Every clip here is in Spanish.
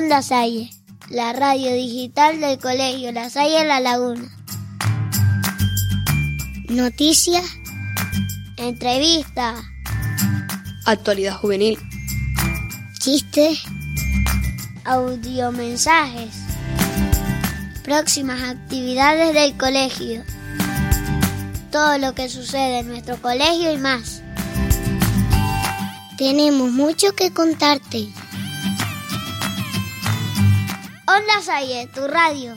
Onda Salle, la radio digital del Colegio La Salle La Laguna. Noticias, entrevistas, actualidad juvenil, chistes, audiomensajes, próximas actividades del colegio, todo lo que sucede en nuestro colegio y más. Tenemos mucho que contarte. Onda Salle, tu radio.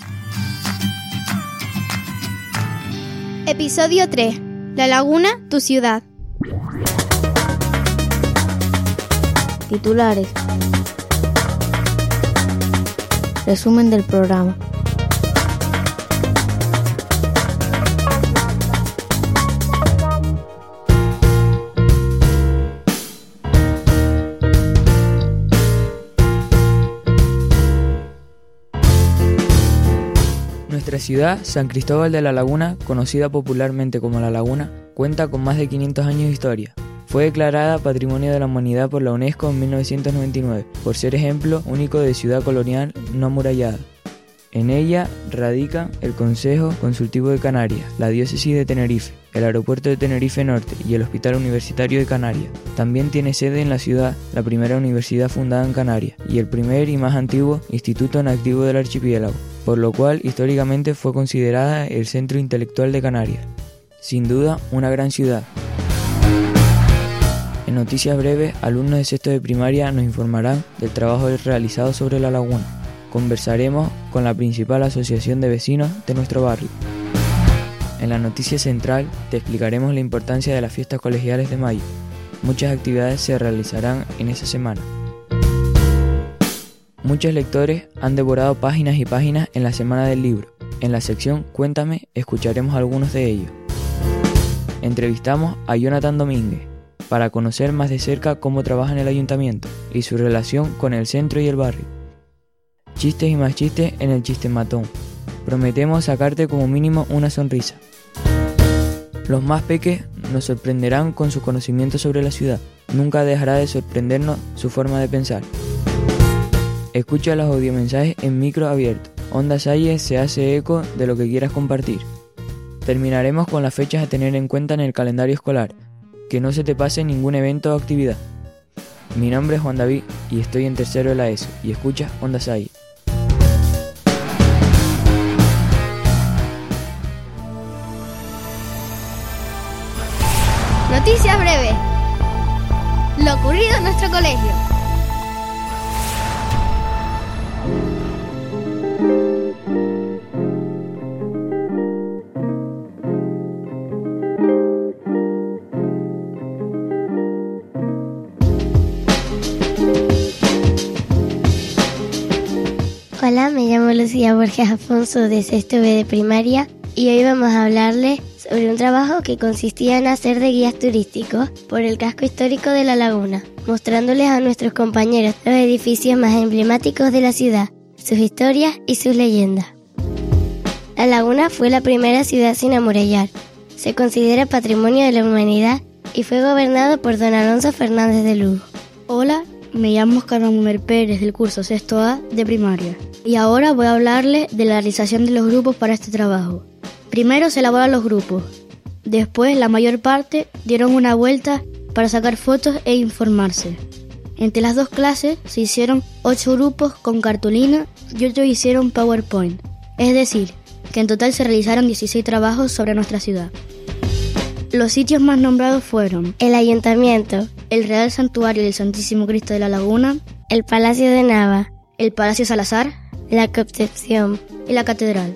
Episodio 3. La Laguna, tu ciudad. Titulares. Resumen del programa. Ciudad, San Cristóbal de la Laguna, conocida popularmente como La Laguna, cuenta con más de 500 años de historia. Fue declarada Patrimonio de la Humanidad por la UNESCO en 1999, por ser ejemplo único de ciudad colonial no amurallada. En ella radican el Consejo Consultivo de Canarias, la Diócesis de Tenerife, el Aeropuerto de Tenerife Norte y el Hospital Universitario de Canarias. También tiene sede en la ciudad la primera universidad fundada en Canarias y el primer y más antiguo instituto en activo del archipiélago, por lo cual históricamente fue considerada el centro intelectual de Canarias. Sin duda, una gran ciudad, en noticias breves, alumnos de sexto de primaria nos informarán del trabajo realizado sobre la laguna. Conversaremos con la principal asociación de vecinos de nuestro barrio. En la noticia central te explicaremos la importancia de las fiestas colegiales de mayo. Muchas actividades se realizarán en esa semana. Muchos lectores han devorado páginas y páginas en la semana del libro. En la sección Cuéntame escucharemos algunos de ellos. Entrevistamos a Jonathan Domínguez, para conocer más de cerca cómo trabaja en el ayuntamiento y su relación con el centro y el barrio. Chistes y más chistes en el chiste matón. Prometemos sacarte como mínimo una sonrisa. Los más peques nos sorprenderán con su conocimiento sobre la ciudad. Nunca dejará de sorprendernos su forma de pensar. Escucha los audiomensajes en micro abierto. Onda Salle se hace eco de lo que quieras compartir. Terminaremos con las fechas a tener en cuenta en el calendario escolar que no se te pase ningún evento o actividad. Mi nombre es Juan David y estoy en tercero de la ESO y escucha Onda Sai. Noticias breves. Lo ocurrido en nuestro colegio. Llamo Lucía Borges Afonso de sexto B de primaria y hoy vamos a hablarles sobre un trabajo que consistía en hacer de guías turísticos por el casco histórico de la laguna, mostrándoles a nuestros compañeros los edificios más emblemáticos de la ciudad, sus historias y sus leyendas. La laguna fue la primera ciudad sin amurallar. Se considera patrimonio de la humanidad y fue gobernado por don Alonso Fernández de Lugo. Hola, me llamo Oscar Pérez del curso sexto A de primaria y ahora voy a hablarle de la realización de los grupos para este trabajo. Primero se elaboran los grupos, después la mayor parte dieron una vuelta para sacar fotos e informarse. Entre las dos clases se hicieron ocho grupos con cartulina y otros hicieron PowerPoint, es decir, que en total se realizaron 16 trabajos sobre nuestra ciudad. Los sitios más nombrados fueron el Ayuntamiento, el Real Santuario del Santísimo Cristo de la Laguna, el Palacio de Nava, el Palacio Salazar, la Concepción y la Catedral.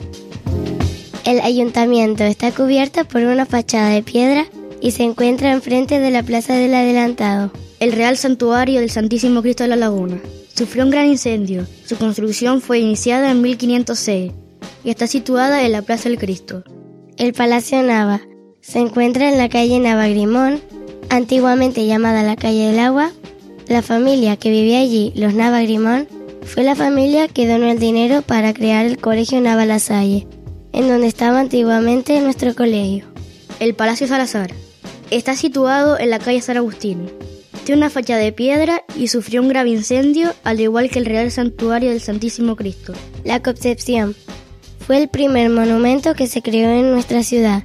El ayuntamiento está cubierto por una fachada de piedra y se encuentra enfrente de la Plaza del Adelantado. El Real Santuario del Santísimo Cristo de la Laguna sufrió un gran incendio. Su construcción fue iniciada en 1506 y está situada en la Plaza del Cristo. El Palacio Nava se encuentra en la calle Navagrimón, antiguamente llamada la calle del agua. La familia que vivía allí, los Navagrimón, fue la familia que donó el dinero para crear el colegio Navalasalle, en donde estaba antiguamente nuestro colegio. El Palacio Salazar está situado en la calle San Agustín. Tiene una fachada de piedra y sufrió un grave incendio, al igual que el Real Santuario del Santísimo Cristo. La Concepción fue el primer monumento que se creó en nuestra ciudad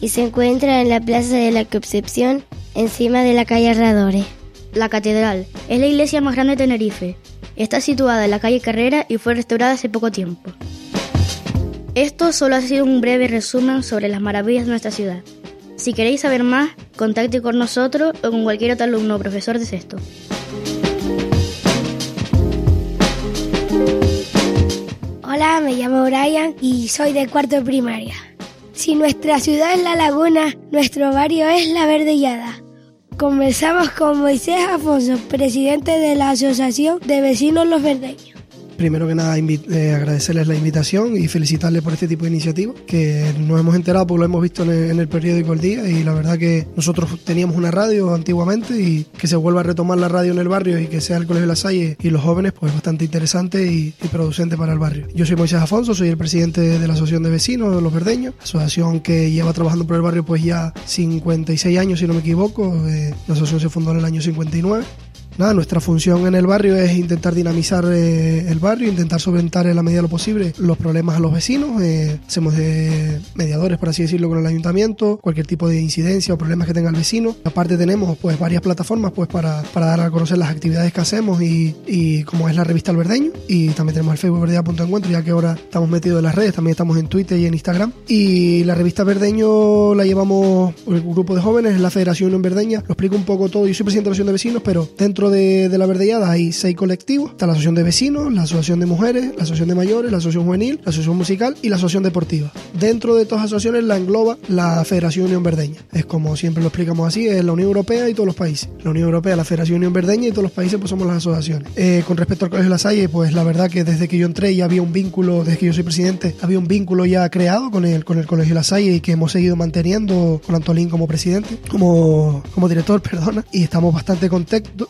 y se encuentra en la Plaza de la Concepción, encima de la calle Herradores. La catedral es la iglesia más grande de Tenerife. Está situada en la calle Carrera y fue restaurada hace poco tiempo. Esto solo ha sido un breve resumen sobre las maravillas de nuestra ciudad. Si queréis saber más, contacte con nosotros o con cualquier otro alumno o profesor de sexto. Hola, me llamo Brian y soy de cuarto de primaria. Si nuestra ciudad es La Laguna, nuestro barrio es La Verdellada. Conversamos con Moisés Afonso, presidente de la Asociación de Vecinos Los Verdeños primero que nada eh, agradecerles la invitación y felicitarles por este tipo de iniciativa que nos hemos enterado porque lo hemos visto en el, periódico El Día y la verdad que nosotros teníamos una radio antiguamente y que se vuelva a retomar la radio en el barrio y que sea el Colegio de la Salle y los jóvenes pues bastante interesante y, producente para el barrio. Yo soy Moisés Afonso, soy el presidente de la Asociación de Vecinos de Los Verdeños, asociación que lleva trabajando por el barrio pues ya 56 años si no me equivoco, eh, la asociación se fundó en el año 59 nada, nuestra función en el barrio es intentar dinamizar eh, el barrio, intentar solventar en la medida de lo posible los problemas a los vecinos. Eh, hacemos de mediadores, por así decirlo, con el ayuntamiento, cualquier tipo de incidencia o problemas que tenga el vecino. Aparte tenemos pues varias plataformas pues para, para dar a conocer las actividades que hacemos y, y como es la revista Alberdeño y también tenemos el Facebook Verdea.encuentro ya que ahora estamos metidos en las redes, también estamos en Twitter y en Instagram. Y la revista Verdeño la llevamos el grupo de jóvenes, la Federación en Verdeña. Lo explico un poco todo. Yo soy presidente de la Asociación de Vecinos, pero dentro de, la Verdellada hay seis colectivos. Está la Asociación de Vecinos, la Asociación de Mujeres, la Asociación de Mayores, la Asociación Juvenil, la Asociación Musical y la Asociación Deportiva. Dentro de las asociaciones la engloba la Federación Unión Verdeña. Es como siempre lo explicamos así, es la Unión Europea y todos los países. La Unión Europea, la Federación Unión Verdeña y todos los países pues somos las asociaciones. Eh, con respecto al Colegio de la Salle, pues la verdad que desde que yo entré ya había un vínculo, desde que yo soy presidente, había un vínculo ya creado con el, con el Colegio de la Salle y que hemos seguido manteniendo con Antolín como presidente, como, como director, perdona, y estamos bastante contentos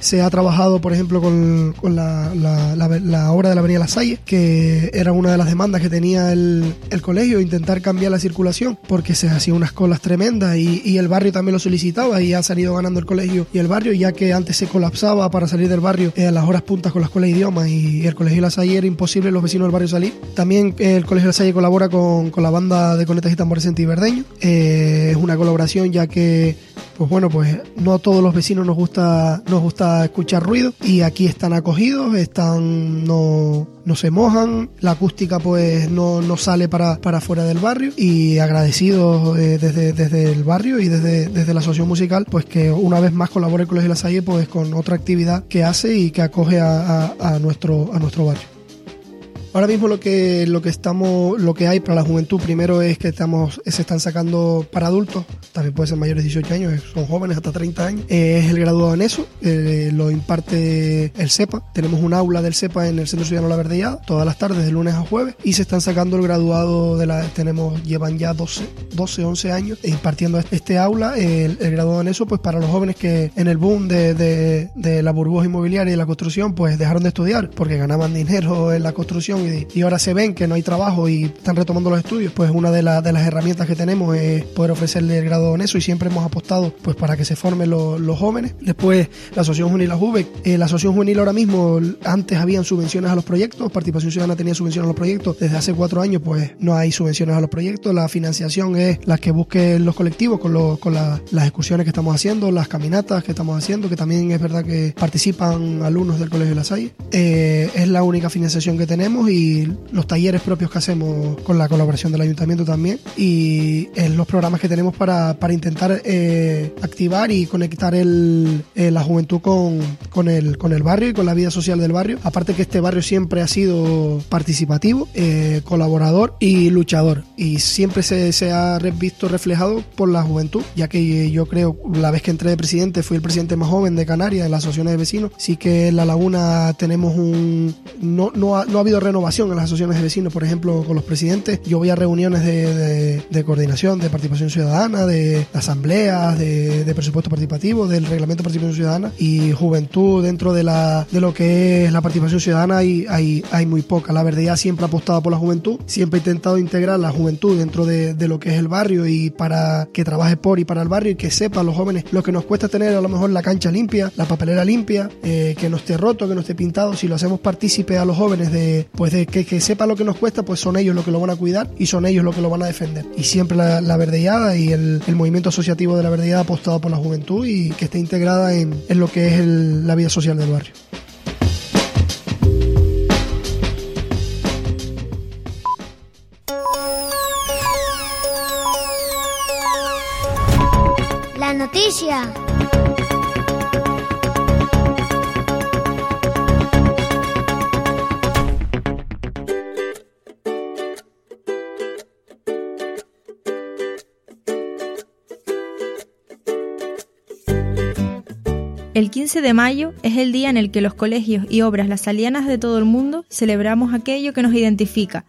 se ha trabajado, por ejemplo, con, la, la, obra de la Avenida La Salle, que era una de las demandas que tenía el, colegio, intentar cambiar la circulación, porque se hacían unas colas tremendas y, el barrio también lo solicitaba y ha salido ganando el colegio y el barrio, ya que antes se colapsaba para salir del barrio a las horas puntas con la escuela de idiomas y, el colegio La Salle era imposible los vecinos del barrio salir. También eh, el colegio La Salle colabora con, la banda de Conetas y Tambores y Verdeño. Eh, es una colaboración ya que pues bueno, pues no a todos los vecinos nos gusta, nos gusta escuchar ruido. Y aquí están acogidos, están, no, no se mojan, la acústica pues no, no sale para, para fuera del barrio. Y agradecidos eh, desde, desde el barrio y desde, desde la asociación musical pues que una vez más colabore el Colegio de la Salle pues con otra actividad que hace y que acoge a, a nuestro, a nuestro barrio. Ahora mismo lo que, lo que estamos, lo que hay para la juventud primero es que estamos, se están sacando para adultos, también puede ser mayores de 18 años, son jóvenes hasta 30 años. Es el graduado en eso, eh, lo imparte el CEPA. Tenemos un aula del CEPA en el Centro Ciudadano La Verdellada, todas las tardes, de lunes a jueves, y se están sacando el graduado de la, tenemos, llevan ya 12, 12 11 años impartiendo este aula, el, graduado en eso, pues para los jóvenes que en el boom de, de, de la burbuja inmobiliaria y la construcción, pues dejaron de estudiar porque ganaban dinero en la construcción y, ahora se ven que no hay trabajo y están retomando los estudios, pues una de, las herramientas que tenemos es poder ofrecerle el grado en eso y siempre hemos apostado pues para que se formen los jóvenes. Después la Asociación Juvenil la JUVE, eh, la Asociación Juvenil ahora mismo, antes habían subvenciones a los proyectos, Participación Ciudadana tenía subvenciones a los proyectos, desde hace cuatro años pues no hay subvenciones a los proyectos, la financiación es la que busquen los colectivos con, con las excursiones que estamos haciendo, las caminatas que estamos haciendo, que también es verdad que participan alumnos del Colegio de la Salle. Eh, es la única financiación que tenemos y los talleres propios que hacemos con la colaboración del ayuntamiento también. Y en los programas que tenemos para, para intentar eh, activar y conectar el, eh, la juventud con, con, el, con el barrio y con la vida social del barrio. Aparte que este barrio siempre ha sido participativo, eh, colaborador y luchador. Y siempre se, se ha visto reflejado por la juventud, ya que yo creo la vez que entré de presidente fui el presidente más joven de Canarias, de las asociaciones de vecinos, sí que en La Laguna tenemos un... no, no, ha, no ha habido renovación renovación en las asociaciones de vecinos, por ejemplo, con los presidentes. Yo voy a reuniones de, de, coordinación, de participación ciudadana, de, asambleas, de, de, presupuesto participativo, del reglamento de participación ciudadana y juventud dentro de, la, de lo que es la participación ciudadana hay, hay, hay muy poca. La verdad ya siempre ha apostado por la juventud, siempre ha intentado integrar la juventud dentro de, de, lo que es el barrio y para que trabaje por y para el barrio y que sepa los jóvenes lo que nos cuesta tener a lo mejor la cancha limpia, la papelera limpia, eh, que no esté roto, que no esté pintado. Si lo hacemos partícipe a los jóvenes de, pues de que, que sepa lo que nos cuesta, pues son ellos los que lo van a cuidar y son ellos los que lo van a defender. Y siempre la, la verdellada y el, movimiento asociativo de la verdellada apostado por la juventud y que esté integrada en, lo que es la vida social del barrio. La noticia. 15 de mayo es el día en el que los colegios y obras lasalianas de todo el mundo celebramos aquello que nos identifica,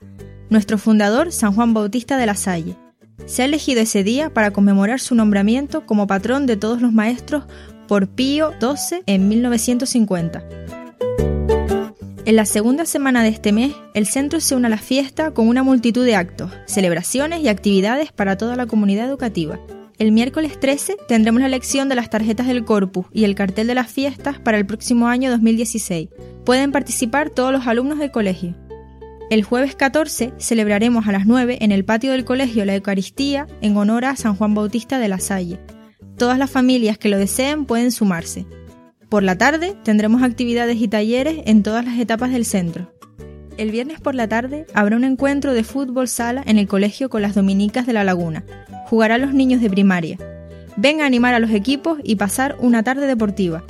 nuestro fundador San Juan Bautista de la Salle. Se ha elegido ese día para conmemorar su nombramiento como patrón de todos los maestros por Pío XII en 1950. En la segunda semana de este mes, el centro se une a la fiesta con una multitud de actos, celebraciones y actividades para toda la comunidad educativa. El miércoles 13 tendremos la elección de las tarjetas del corpus y el cartel de las fiestas para el próximo año 2016. Pueden participar todos los alumnos del colegio. El jueves 14 celebraremos a las 9 en el patio del colegio la Eucaristía en honor a San Juan Bautista de la Salle. Todas las familias que lo deseen pueden sumarse. Por la tarde tendremos actividades y talleres en todas las etapas del centro. El viernes por la tarde habrá un encuentro de fútbol sala en el colegio con las dominicas de la laguna, jugarán los niños de primaria. Ven a animar a los equipos y pasar una tarde deportiva.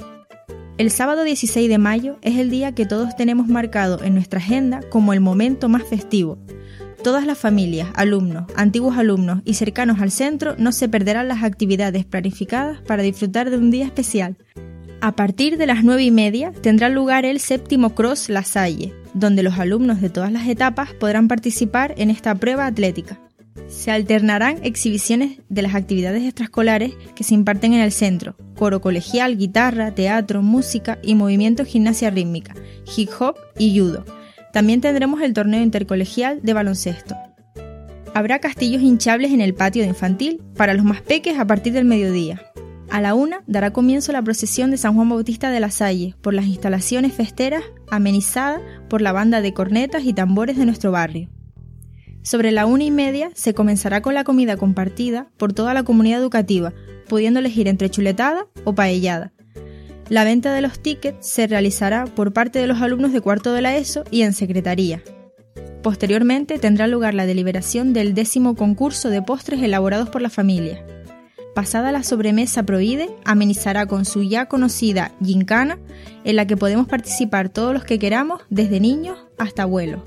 El sábado 16 de mayo es el día que todos tenemos marcado en nuestra agenda como el momento más festivo. Todas las familias, alumnos, antiguos alumnos y cercanos al centro no se perderán las actividades planificadas para disfrutar de un día especial. A partir de las 9 y media tendrá lugar el séptimo Cross La Salle, donde los alumnos de todas las etapas podrán participar en esta prueba atlética. Se alternarán exhibiciones de las actividades extraescolares que se imparten en el centro, coro colegial, guitarra, teatro, música y movimiento gimnasia rítmica, hip hop y judo. También tendremos el torneo intercolegial de baloncesto. Habrá castillos hinchables en el patio de infantil para los más peques a partir del mediodía. A la una dará comienzo la procesión de San Juan Bautista de la Salle por las instalaciones festeras amenizada por la banda de cornetas y tambores de nuestro barrio. Sobre la una y media se comenzará con la comida compartida por toda la comunidad educativa, pudiendo elegir entre chuletada o paellada. La venta de los tickets se realizará por parte de los alumnos de cuarto de la ESO y en secretaría. Posteriormente tendrá lugar la deliberación del décimo concurso de postres elaborados por la familia. Pasada la sobremesa prohíde, amenizará con su ya conocida gincana, en la que podemos participar todos los que queramos, desde niños hasta abuelos.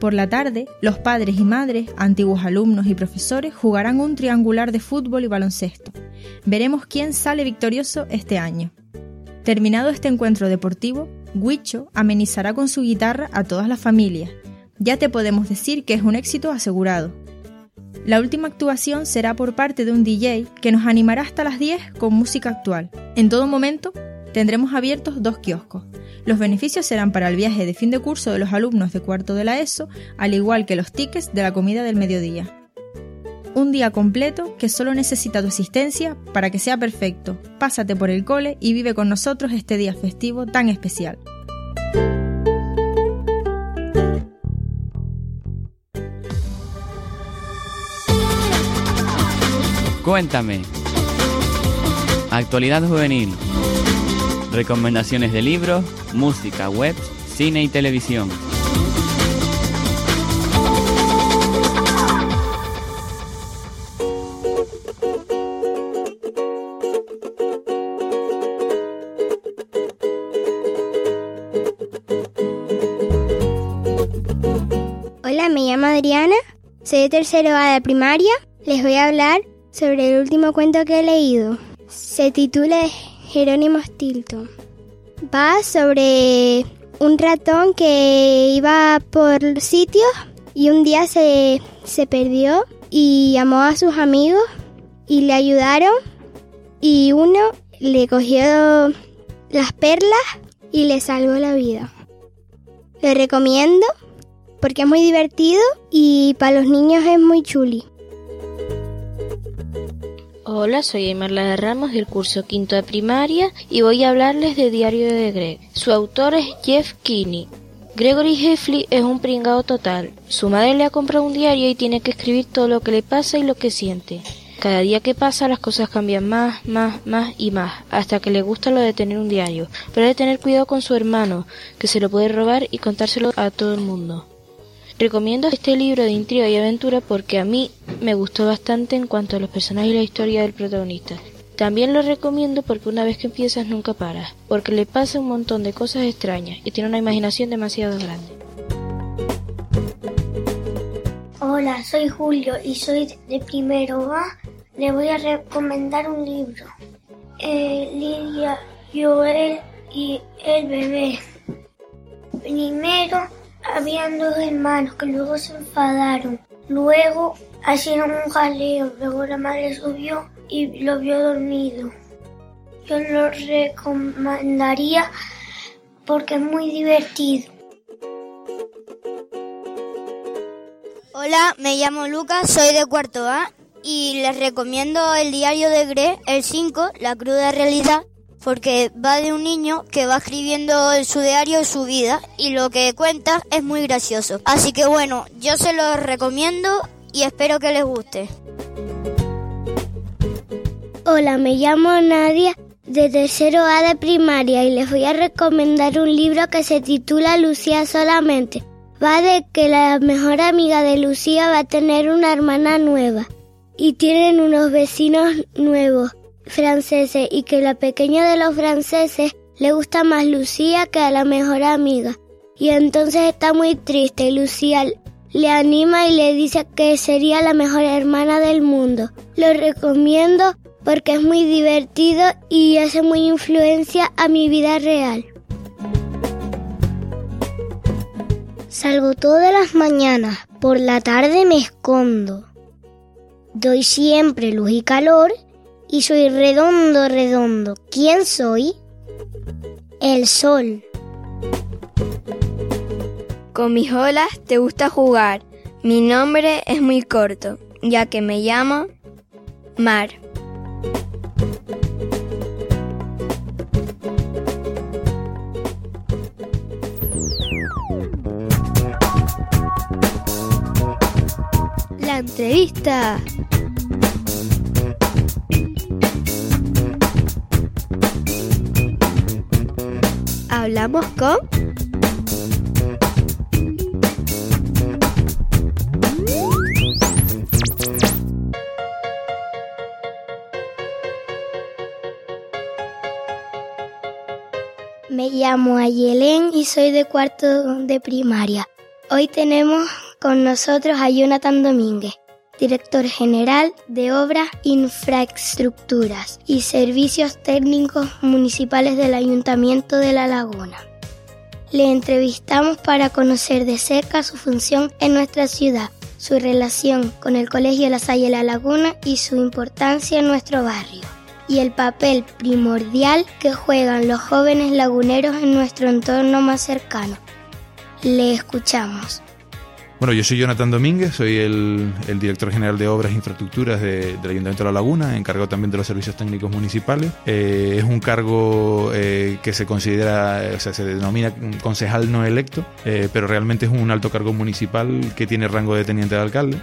Por la tarde, los padres y madres, antiguos alumnos y profesores jugarán un triangular de fútbol y baloncesto. Veremos quién sale victorioso este año. Terminado este encuentro deportivo, Huicho amenizará con su guitarra a todas las familias. Ya te podemos decir que es un éxito asegurado. La última actuación será por parte de un DJ que nos animará hasta las 10 con música actual. En todo momento tendremos abiertos dos kioscos, los beneficios serán para el viaje de fin de curso de los alumnos de cuarto de la ESO, al igual que los tickets de la comida del mediodía. Un día completo que solo necesita tu asistencia para que sea perfecto. Pásate por el cole y vive con nosotros este día festivo tan especial. Cuéntame. Actualidad juvenil recomendaciones de libros, música, web, cine y televisión. Hola, me llamo Adriana, soy de tercero A de primaria. Les voy a hablar sobre el último cuento que he leído. Se titula Jerónimo Stilton. Va sobre un ratón que iba por sitios y un día se, se perdió y llamó a sus amigos y le ayudaron y uno le cogió las perlas y le salvó la vida. Lo recomiendo porque es muy divertido y para los niños es muy chuli. Hola, soy Aymarla Ramos del curso quinto de primaria y voy a hablarles de Diario de Greg. Su autor es Jeff Kinney. Gregory Heffley es un pringado total. Su madre le ha comprado un diario y tiene que escribir todo lo que le pasa y lo que siente. Cada día que pasa las cosas cambian más, más, más y más, hasta que le gusta lo de tener un diario, pero hay de tener cuidado con su hermano, que se lo puede robar y contárselo a todo el mundo. Recomiendo este libro de intriga y aventura porque a mí me gustó bastante en cuanto a los personajes y la historia del protagonista. También lo recomiendo porque una vez que empiezas nunca paras, porque le pasa un montón de cosas extrañas y tiene una imaginación demasiado grande. Hola, soy Julio y soy de primero A. Le voy a recomendar un libro. Eh, Lidia, Joel y el bebé. Primero habían dos hermanos que luego se enfadaron. Luego hicieron un jaleo. Luego la madre subió y lo vio dormido. Yo lo recomendaría porque es muy divertido. Hola, me llamo Lucas, soy de cuarto A y les recomiendo el diario de Gre, el 5, La cruda realidad, porque va de un niño que va escribiendo en su diario su vida y lo que cuenta es muy gracioso. Así que bueno, yo se los recomiendo y espero que les guste. Hola, me llamo Nadia de tercero A de primaria y les voy a recomendar un libro que se titula Lucía solamente. Va de que la mejor amiga de Lucía va a tener una hermana nueva y tienen unos vecinos nuevos y que la pequeña de los franceses le gusta más Lucía que a la mejor amiga. Y entonces está muy triste y Lucía le anima y le dice que sería la mejor hermana del mundo. Lo recomiendo porque es muy divertido y hace muy influencia a mi vida real. Salgo todas las mañanas, por la tarde me escondo. Doy siempre luz y calor y soy redondo, redondo. ¿Quién soy? El sol. Con mis olas te gusta jugar. Mi nombre es muy corto, ya que me llamo Mar. La entrevista. Hablamos con... Me llamo Ayelén y soy de cuarto de primaria. Hoy tenemos con nosotros a Jonathan Domínguez, director general de Obras, Infraestructuras y Servicios Técnicos Municipales del Ayuntamiento de La Laguna. Le entrevistamos para conocer de cerca su función en nuestra ciudad, su relación con el Colegio La Salle La Laguna y su importancia en nuestro barrio, y el papel primordial que juegan los jóvenes laguneros en nuestro entorno más cercano. Le escuchamos. Bueno, yo soy Jonathan Domínguez, soy el, director general de Obras e Infraestructuras del Ayuntamiento de La Laguna, encargado también de los servicios técnicos municipales. Eh, es un cargo eh, que se considera, o sea, se denomina concejal no electo, eh, pero realmente es un alto cargo municipal que tiene rango de teniente de alcalde,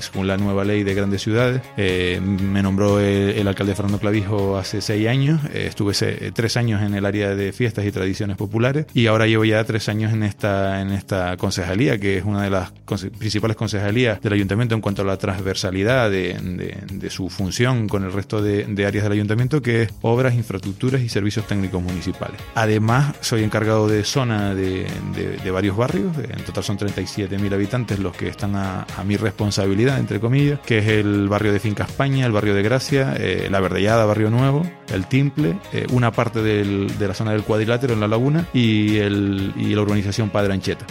según la nueva ley de grandes ciudades. me nombró el, alcalde Fernando Clavijo hace seis años, estuve tres años en el área de fiestas y tradiciones populares y ahora llevo ya tres años en esta, en esta concejalía, que es una de las principales concejalías del ayuntamiento en cuanto a la transversalidad de, su función con el resto de, áreas del ayuntamiento, que es obras, infraestructuras y servicios técnicos municipales. Además, soy encargado de zona de, varios barrios, en total son 37.000 habitantes los que están a, mi responsabilidad, entre comillas, que es el barrio de Finca España, el barrio de Gracia, eh, la Verdellada, Barrio Nuevo, el Timple, eh, una parte de la zona del cuadrilátero en la laguna y, y la urbanización Padre Ancheta.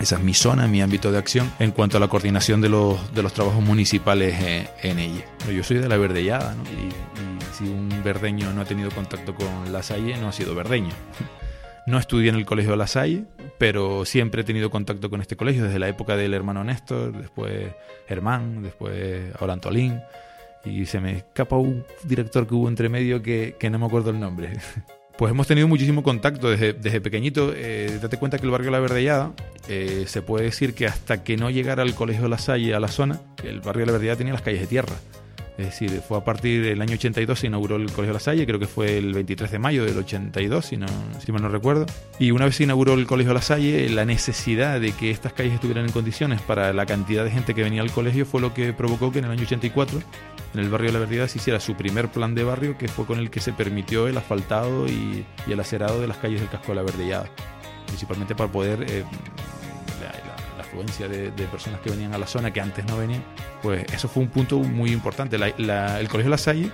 Esa es mi zona, mi ámbito de acción en cuanto a la coordinación de los, de los trabajos municipales en, ella. Yo soy de la Verdellada, ¿no? y, si un verdeño no ha tenido contacto con La Salle, no ha sido verdeño. No estudié en el colegio de La Salle, pero siempre he tenido contacto con este colegio desde la época del hermano Néstor, después Germán, después ahora Antolín, y se me escapa un director que hubo entre medio que, que no me acuerdo el nombre. Pues hemos tenido muchísimo contacto desde, desde pequeñito. Eh, date cuenta que el barrio La Verdellada eh, se puede decir que hasta que no llegara al Colegio de La Salle a la zona, el barrio La Verdellada tenía las calles de tierra. Es decir, fue a partir del año 82 se inauguró el Colegio de La Salle, creo que fue el 23 de mayo del 82, si, no, si mal no recuerdo. Y una vez se inauguró el Colegio de La Salle, la necesidad de que estas calles estuvieran en condiciones para la cantidad de gente que venía al colegio fue lo que provocó que en el año 84 en el barrio de La Verdad se hiciera su primer plan de barrio, que fue con el que se permitió el asfaltado y, el acerado de las calles del casco de la Verdellada, principalmente para poder eh, la, afluencia de, personas que venían a la zona que antes no venían, pues eso fue un punto muy importante. el Colegio La Salle,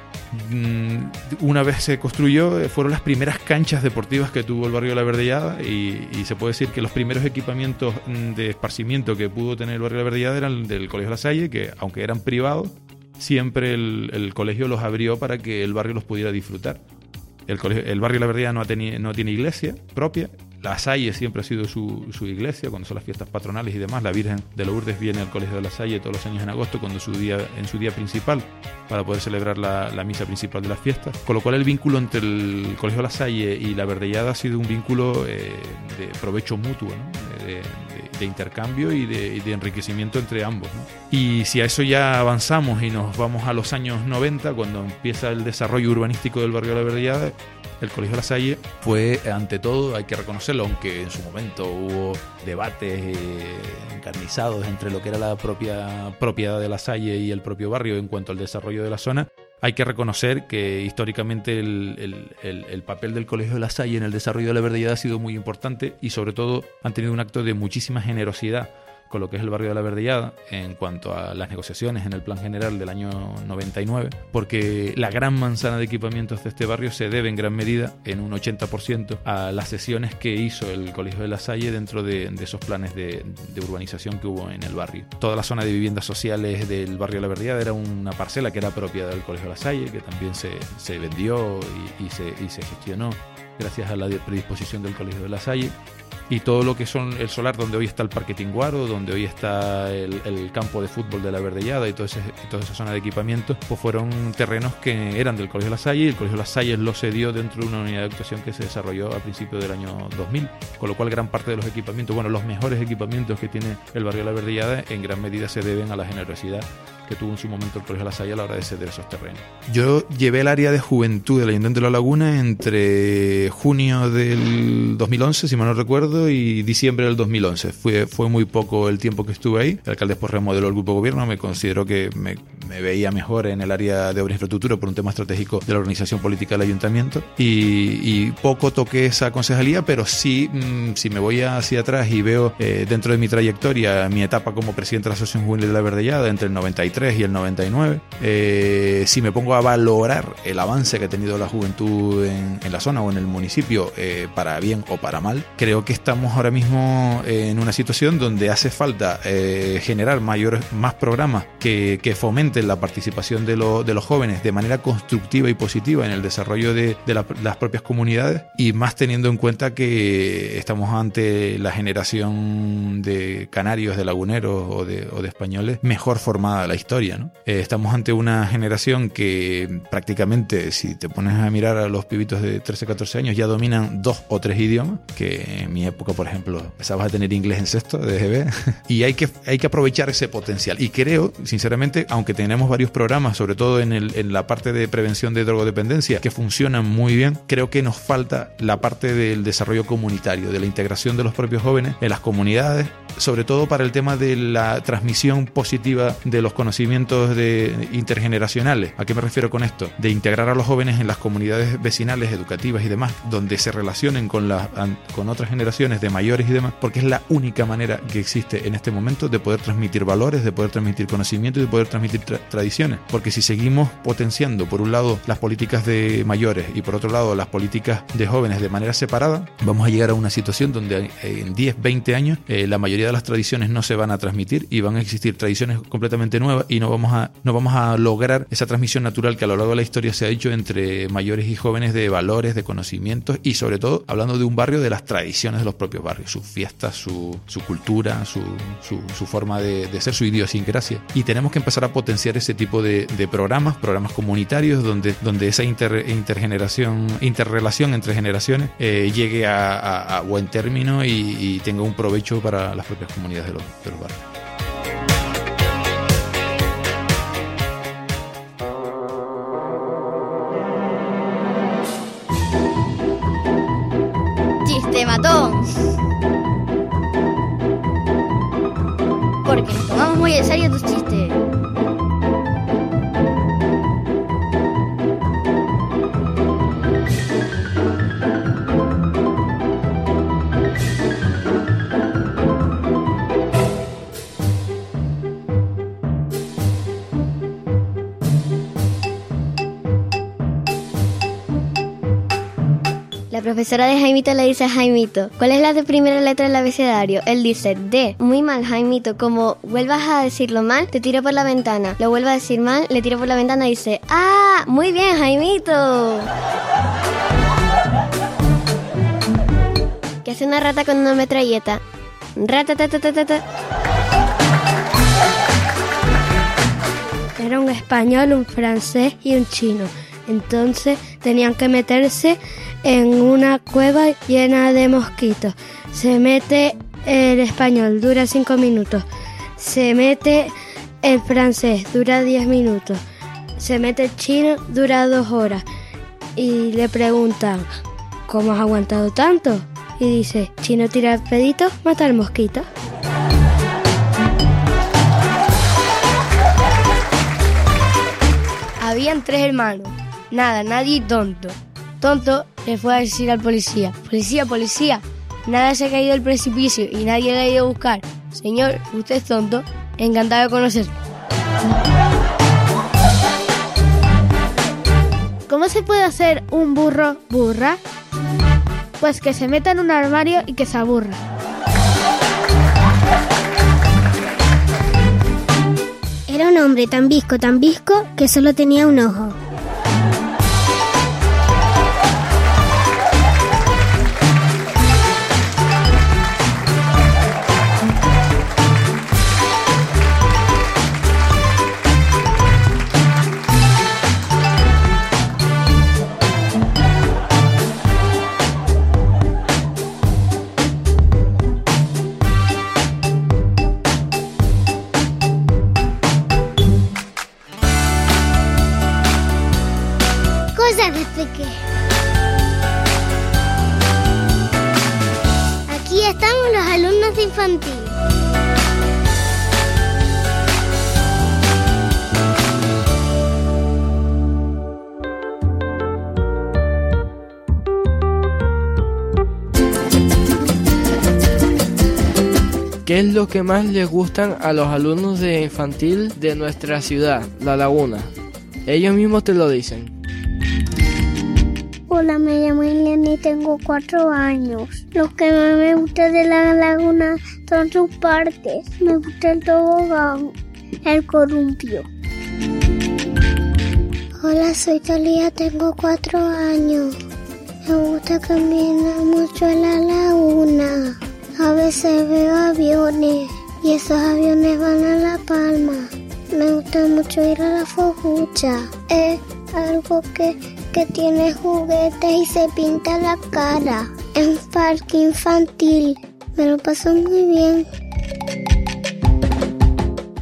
mm, una vez se construyó, eh, fueron las primeras canchas deportivas que tuvo el barrio de La Verdellada y, se puede decir que los primeros equipamientos mm, de esparcimiento que pudo tener el barrio de La Verdellada eran del Colegio La Salle, que aunque eran privados, siempre el, colegio los abrió para que el barrio los pudiera disfrutar. El, el barrio La Verdad no, no tiene iglesia propia la Salle siempre ha sido su, iglesia, cuando son las fiestas patronales y demás. La Virgen de Lourdes viene al Colegio de la Salle todos los años en agosto, cuando su día, en su día principal, para poder celebrar la, misa principal de las fiestas. Con lo cual el vínculo entre el Colegio de la Salle y la Verdellada ha sido un vínculo eh, de provecho mutuo, de, intercambio y de, enriquecimiento entre ambos. Y si a eso ya avanzamos y nos vamos a los años 90, cuando empieza el desarrollo urbanístico del barrio de la Verdellada, el Colegio de la Salle fue, ante todo, hay que reconocerlo, aunque en su momento hubo debates eh, encarnizados entre lo que era la propia propiedad de la Salle y el propio barrio en cuanto al desarrollo de la zona, hay que reconocer que históricamente el, papel del Colegio de la Salle en el desarrollo de la verdad ha sido muy importante y sobre todo han tenido un acto de muchísima generosidad con lo que es el barrio de la Verdellada en cuanto a las negociaciones en el plan general del año 99, porque la gran manzana de equipamientos de este barrio se debe en gran medida, en un 80%, a las sesiones que hizo el Colegio de la Salle dentro de, esos planes de, urbanización que hubo en el barrio. Toda la zona de viviendas sociales del barrio de la Verdellada era una parcela que era propia del Colegio de la Salle, que también se, vendió y, se, y se gestionó gracias a la predisposición del Colegio de la Salle y todo lo que son el solar donde hoy está el Parque Tinguaro, donde hoy está el, campo de fútbol de la Verdellada y, todo ese, toda esa zona de equipamiento, pues fueron terrenos que eran del Colegio La Salle y el Colegio La Salle lo cedió dentro de una unidad de actuación que se desarrolló a principios del año 2000, con lo cual gran parte de los equipamientos, bueno, los mejores equipamientos que tiene el barrio la Verdellada en gran medida se deben a la generosidad que tuvo en su momento el Colegio La Salle a la hora de ceder esos terrenos. Yo llevé el área de juventud del Ayuntamiento de La Laguna entre junio del 2011, si mal no recuerdo, y diciembre del 2011. Fue, fue muy poco el tiempo que estuve ahí. El alcalde después remodeló el grupo de gobierno, me consideró que me, veía mejor en el área de obra e infraestructura por un tema estratégico de la organización política del ayuntamiento. Y, poco toqué esa concejalía, pero sí, mm, si me voy hacia atrás y veo eh, dentro de mi trayectoria mi etapa como presidente de la Asociación Juvenil de la Verdellada entre el 93 y el 99. Eh, si me pongo a valorar el avance que ha tenido la juventud en, la zona o en el municipio, eh, para bien o para mal, creo que estamos ahora mismo en una situación donde hace falta eh, generar mayores, más programas que, fomenten la participación de, de, los jóvenes de manera constructiva y positiva en el desarrollo de, las propias comunidades y más teniendo en cuenta que estamos ante la generación de canarios, de laguneros o de, o de españoles mejor formada la historia historia. Eh, estamos ante una generación que prácticamente, si te pones a mirar a los pibitos de 13, 14 años, ya dominan dos o tres idiomas, que en mi época, por ejemplo, empezabas a tener inglés en sexto de GB, y hay que, hay que aprovechar ese potencial. Y creo, sinceramente, aunque tenemos varios programas, sobre todo en la parte de prevención de drogodependencia, que funcionan muy bien, creo que nos falta la parte del desarrollo comunitario, de la integración de los propios jóvenes en las comunidades, sobre todo para el tema de la transmisión positiva de los conocimientos de intergeneracionales. ¿A qué me refiero con esto? De integrar a los jóvenes en las comunidades vecinales, educativas y demás, donde se relacionen con, las con otras generaciones de mayores y demás, porque es la única manera que existe en este momento de poder transmitir valores, de poder transmitir conocimiento y de poder transmitir tradiciones. Porque si seguimos potenciando, por un lado, las políticas de mayores y por otro lado, las políticas de jóvenes de manera separada, vamos a llegar a una situación donde en 10, 20 años eh, la mayoría de las tradiciones no se van a transmitir y van a existir tradiciones completamente nuevas y no vamos a, no vamos a lograr esa transmisión natural que a lo largo de la historia se ha hecho entre mayores y jóvenes de valores, de conocimientos y sobre todo hablando de un barrio de las tradiciones de los propios barrios, sus fiestas, su, su cultura, su, su, forma de, ser, su idiosincrasia. Y tenemos que empezar a potenciar ese tipo de, programas, programas comunitarios donde, donde esa intergeneración, interrelación entre generaciones eh, llegue a, buen término y, tenga un provecho para las propias comunidades de los, de los barrios. Chiste matón. Porque nos tomamos muy en serio tus chistes. Profesora de Jaimito le dice a Jaimito, ¿cuál es la de primera letra del abecedario? Él dice, D. Muy mal, Jaimito. Como vuelvas a decirlo mal, te tiro por la ventana. Lo vuelvo a decir mal, le tiro por la ventana y dice, ¡Ah! Muy bien, Jaimito. ¿Qué hace una rata con una metralleta? Rata, ta, ta, ta, ta. Era un español, un francés y un chino. Entonces tenían que meterse en una cueva llena de mosquitos. Se mete el español, dura cinco minutos. Se mete el francés, dura diez minutos. Se mete el chino, dura dos horas. Y le preguntan, ¿cómo has aguantado tanto? Y dice, chino tira el pedito, mata al mosquito. Habían tres hermanos. Nada, nadie tonto. Tonto le fue a decir al policía, policía, policía, nada se ha caído del precipicio y nadie le ha ido a buscar. Señor, usted es tonto, encantado de conocerlo. ¿Cómo se puede hacer un burro burra? Pues que se meta en un armario y que se aburra. Era un hombre tan visco, tan visco, que solo tenía un ojo. ¿Qué es lo que más les gustan a los alumnos de infantil de nuestra ciudad, La Laguna? Ellos mismos te lo dicen. Hola, me llamo Elena y tengo cuatro años. Lo que más me gusta de la laguna son sus partes. Me gusta el tobogán, el columpio. Hola, soy Talía, tengo cuatro años. Me gusta caminar mucho en la laguna. A veces veo aviones y esos aviones van a La Palma. Me gusta mucho ir a la fogucha. Es algo que, que tiene juguetes y se pinta la cara. Es un parque infantil. Me lo paso muy bien.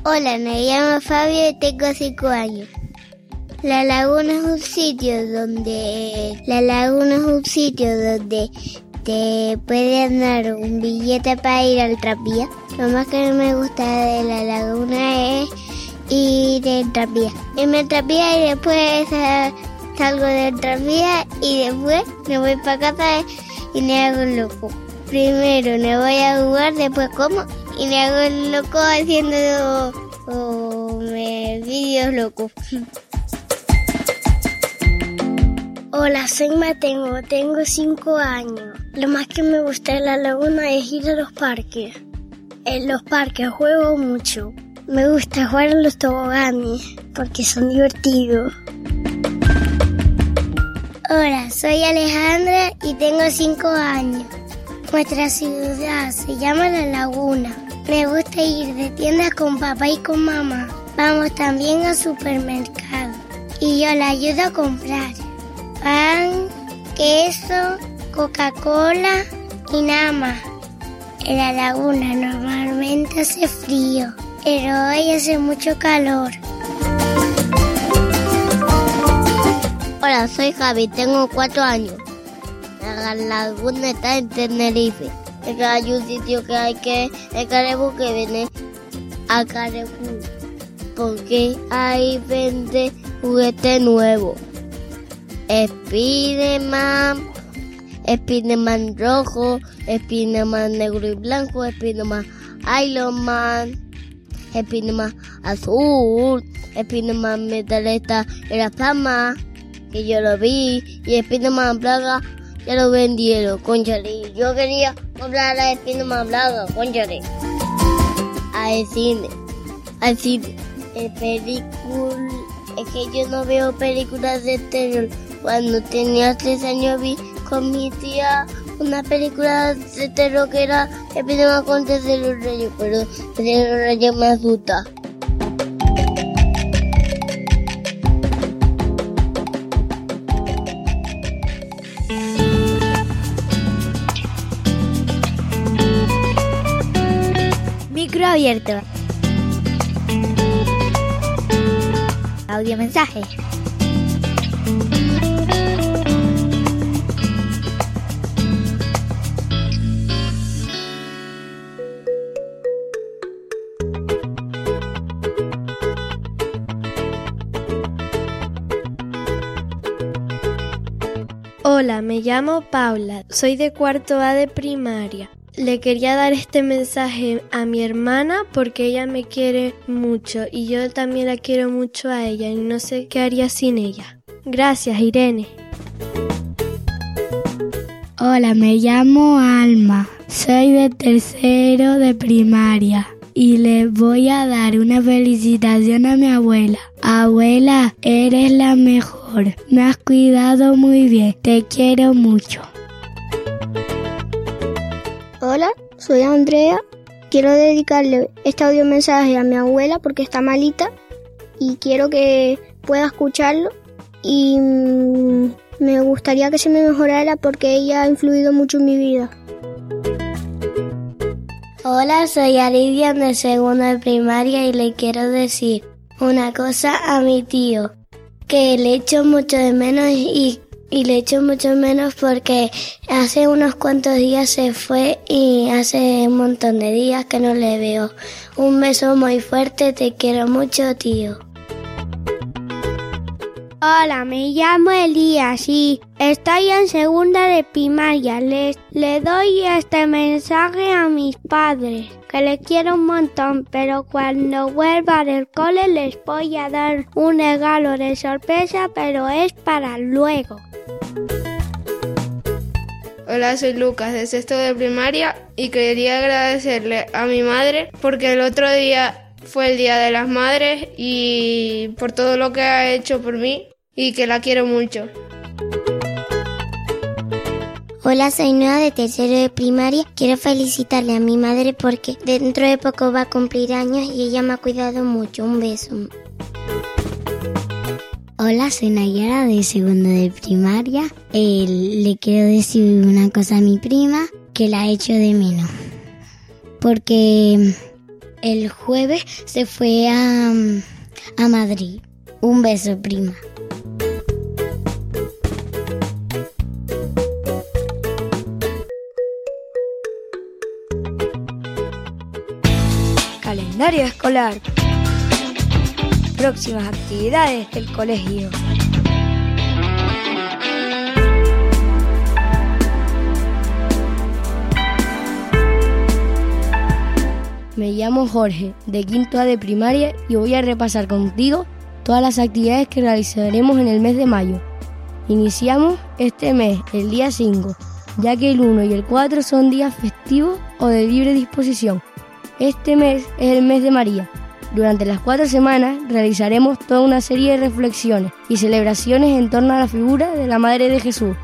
Hola, me llamo Fabio y tengo 5 años. La laguna es un sitio donde la laguna es un sitio donde te pueden dar un billete para ir al tranvía. Lo más que me gusta de la laguna es ir en tranvía. Irme al tranvía y después salgo del tranvía y después me voy para casa y me hago loco. Primero me voy a jugar, después como y me hago loco haciendo oh, vídeos locos. Hola, soy Matengo, tengo 5 años. Lo más que me gusta de la laguna es ir a los parques. En los parques juego mucho. Me gusta jugar en los toboganes porque son divertidos. Hola, soy Alejandra y tengo 5 años. Nuestra ciudad se llama La Laguna. Me gusta ir de tiendas con papá y con mamá. Vamos también al supermercado y yo la ayudo a comprar pan, queso, Coca-Cola y nada más. En la laguna normalmente hace frío, pero hoy hace mucho calor. Hola, soy Javi, tengo cuatro años. La laguna está en Tenerife. Hay un sitio que hay que, el Carrefour que viene a Carrefour. Porque ahí vende juguete nuevo. Spiderman, Spiderman rojo, Spiderman negro y blanco, Spiderman Iron Man, Spiderman azul, Spiderman metaleta era fama, que yo lo vi, y Spiderman plaga ya lo vendieron, conchale. Yo quería comprar la Spiderman plaga, conchale. Al cine, al cine, el película, es que yo no veo películas de terror cuando tenía tres años vi con mi tía una película de terror que era Epidemia contra de los reyes, pero de los reyes me asusta. Micro abierto. Audio mensaje. Me llamo Paula, soy de cuarto A de primaria. Le quería dar este mensaje a mi hermana porque ella me quiere mucho y yo también la quiero mucho a ella y no sé qué haría sin ella. Gracias, Irene. Hola, me llamo Alma, soy de tercero de primaria y le voy a dar una felicitación a mi abuela. Abuela, eres la mejor. Me has cuidado muy bien. Te quiero mucho. Hola, soy Andrea. Quiero dedicarle este audio mensaje a mi abuela porque está malita y quiero que pueda escucharlo y mm, me gustaría que se me mejorara porque ella ha influido mucho en mi vida. Hola, soy Aridian de segundo de primaria y le quiero decir una cosa a mi tío, que le echo mucho de menos y, y le echo mucho menos porque hace unos cuantos días se fue y hace un montón de días que no le veo. Un beso muy fuerte, te quiero mucho, tío. Hola, me llamo Elías y estoy en segunda de primaria. Les, le doy este mensaje a mis padres, que les quiero un montón, pero cuando vuelva del cole les voy a dar un regalo de sorpresa, pero es para luego. Hola, soy Lucas de sexto de primaria y quería agradecerle a mi madre porque el otro día fue el Día de las Madres y por todo lo que ha hecho por mí y que la quiero mucho. Hola, soy Nueva de tercero de primaria. Quiero felicitarle a mi madre porque dentro de poco va a cumplir años y ella me ha cuidado mucho. Un beso. Hola, soy Nayara de segundo de primaria. Eh, le quiero decir una cosa a mi prima que la he hecho de menos. Porque el jueves se fue a, a Madrid. Un beso, prima. Calendario escolar. Próximas actividades del colegio. Me llamo Jorge, de quinto A de primaria, y voy a repasar contigo todas las actividades que realizaremos en el mes de mayo. Iniciamos este mes, el día 5, ya que el 1 y el 4 son días festivos o de libre disposición. Este mes es el mes de María. Durante las cuatro semanas realizaremos toda una serie de reflexiones y celebraciones en torno a la figura de la Madre de Jesús.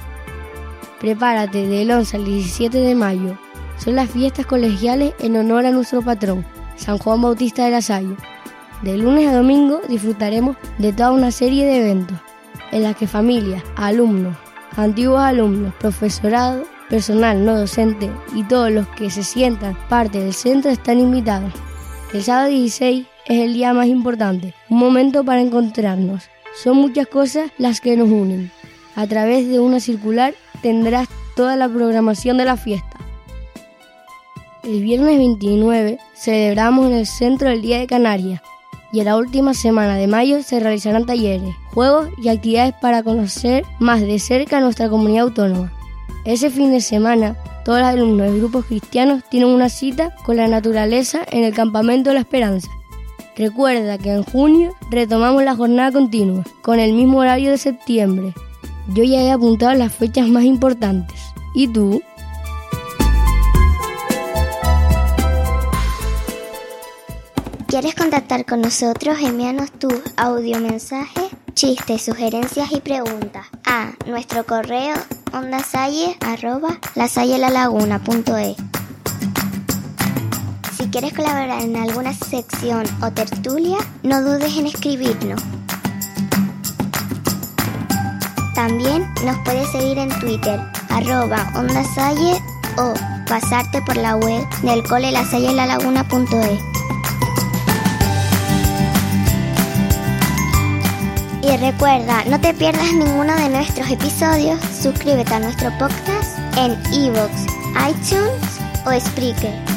Prepárate del 11 al 17 de mayo son las fiestas colegiales en honor a nuestro patrón, San Juan Bautista de la Salle. De lunes a domingo disfrutaremos de toda una serie de eventos en las que familias, alumnos, antiguos alumnos, profesorado, personal no docente y todos los que se sientan parte del centro están invitados. El sábado 16 es el día más importante, un momento para encontrarnos. Son muchas cosas las que nos unen. A través de una circular tendrás toda la programación de la fiesta. El viernes 29 celebramos en el centro el Día de Canarias y en la última semana de mayo se realizarán talleres, juegos y actividades para conocer más de cerca nuestra comunidad autónoma. Ese fin de semana, todos los alumnos de grupos cristianos tienen una cita con la naturaleza en el Campamento de la Esperanza. Recuerda que en junio retomamos la jornada continua, con el mismo horario de septiembre. Yo ya he apuntado las fechas más importantes. ¿Y tú? ¿Quieres contactar con nosotros? Envíanos tu audio mensaje, chistes, sugerencias y preguntas a nuestro correo ondasalle lasallelalaguna.es. Si quieres colaborar en alguna sección o tertulia, no dudes en escribirnos. También nos puedes seguir en Twitter, arroba ondasalle o pasarte por la web del cole lasallelalaguna.es. Y recuerda, no te pierdas ninguno de nuestros episodios. Suscríbete a nuestro podcast en iVoox, iTunes o Spreaker.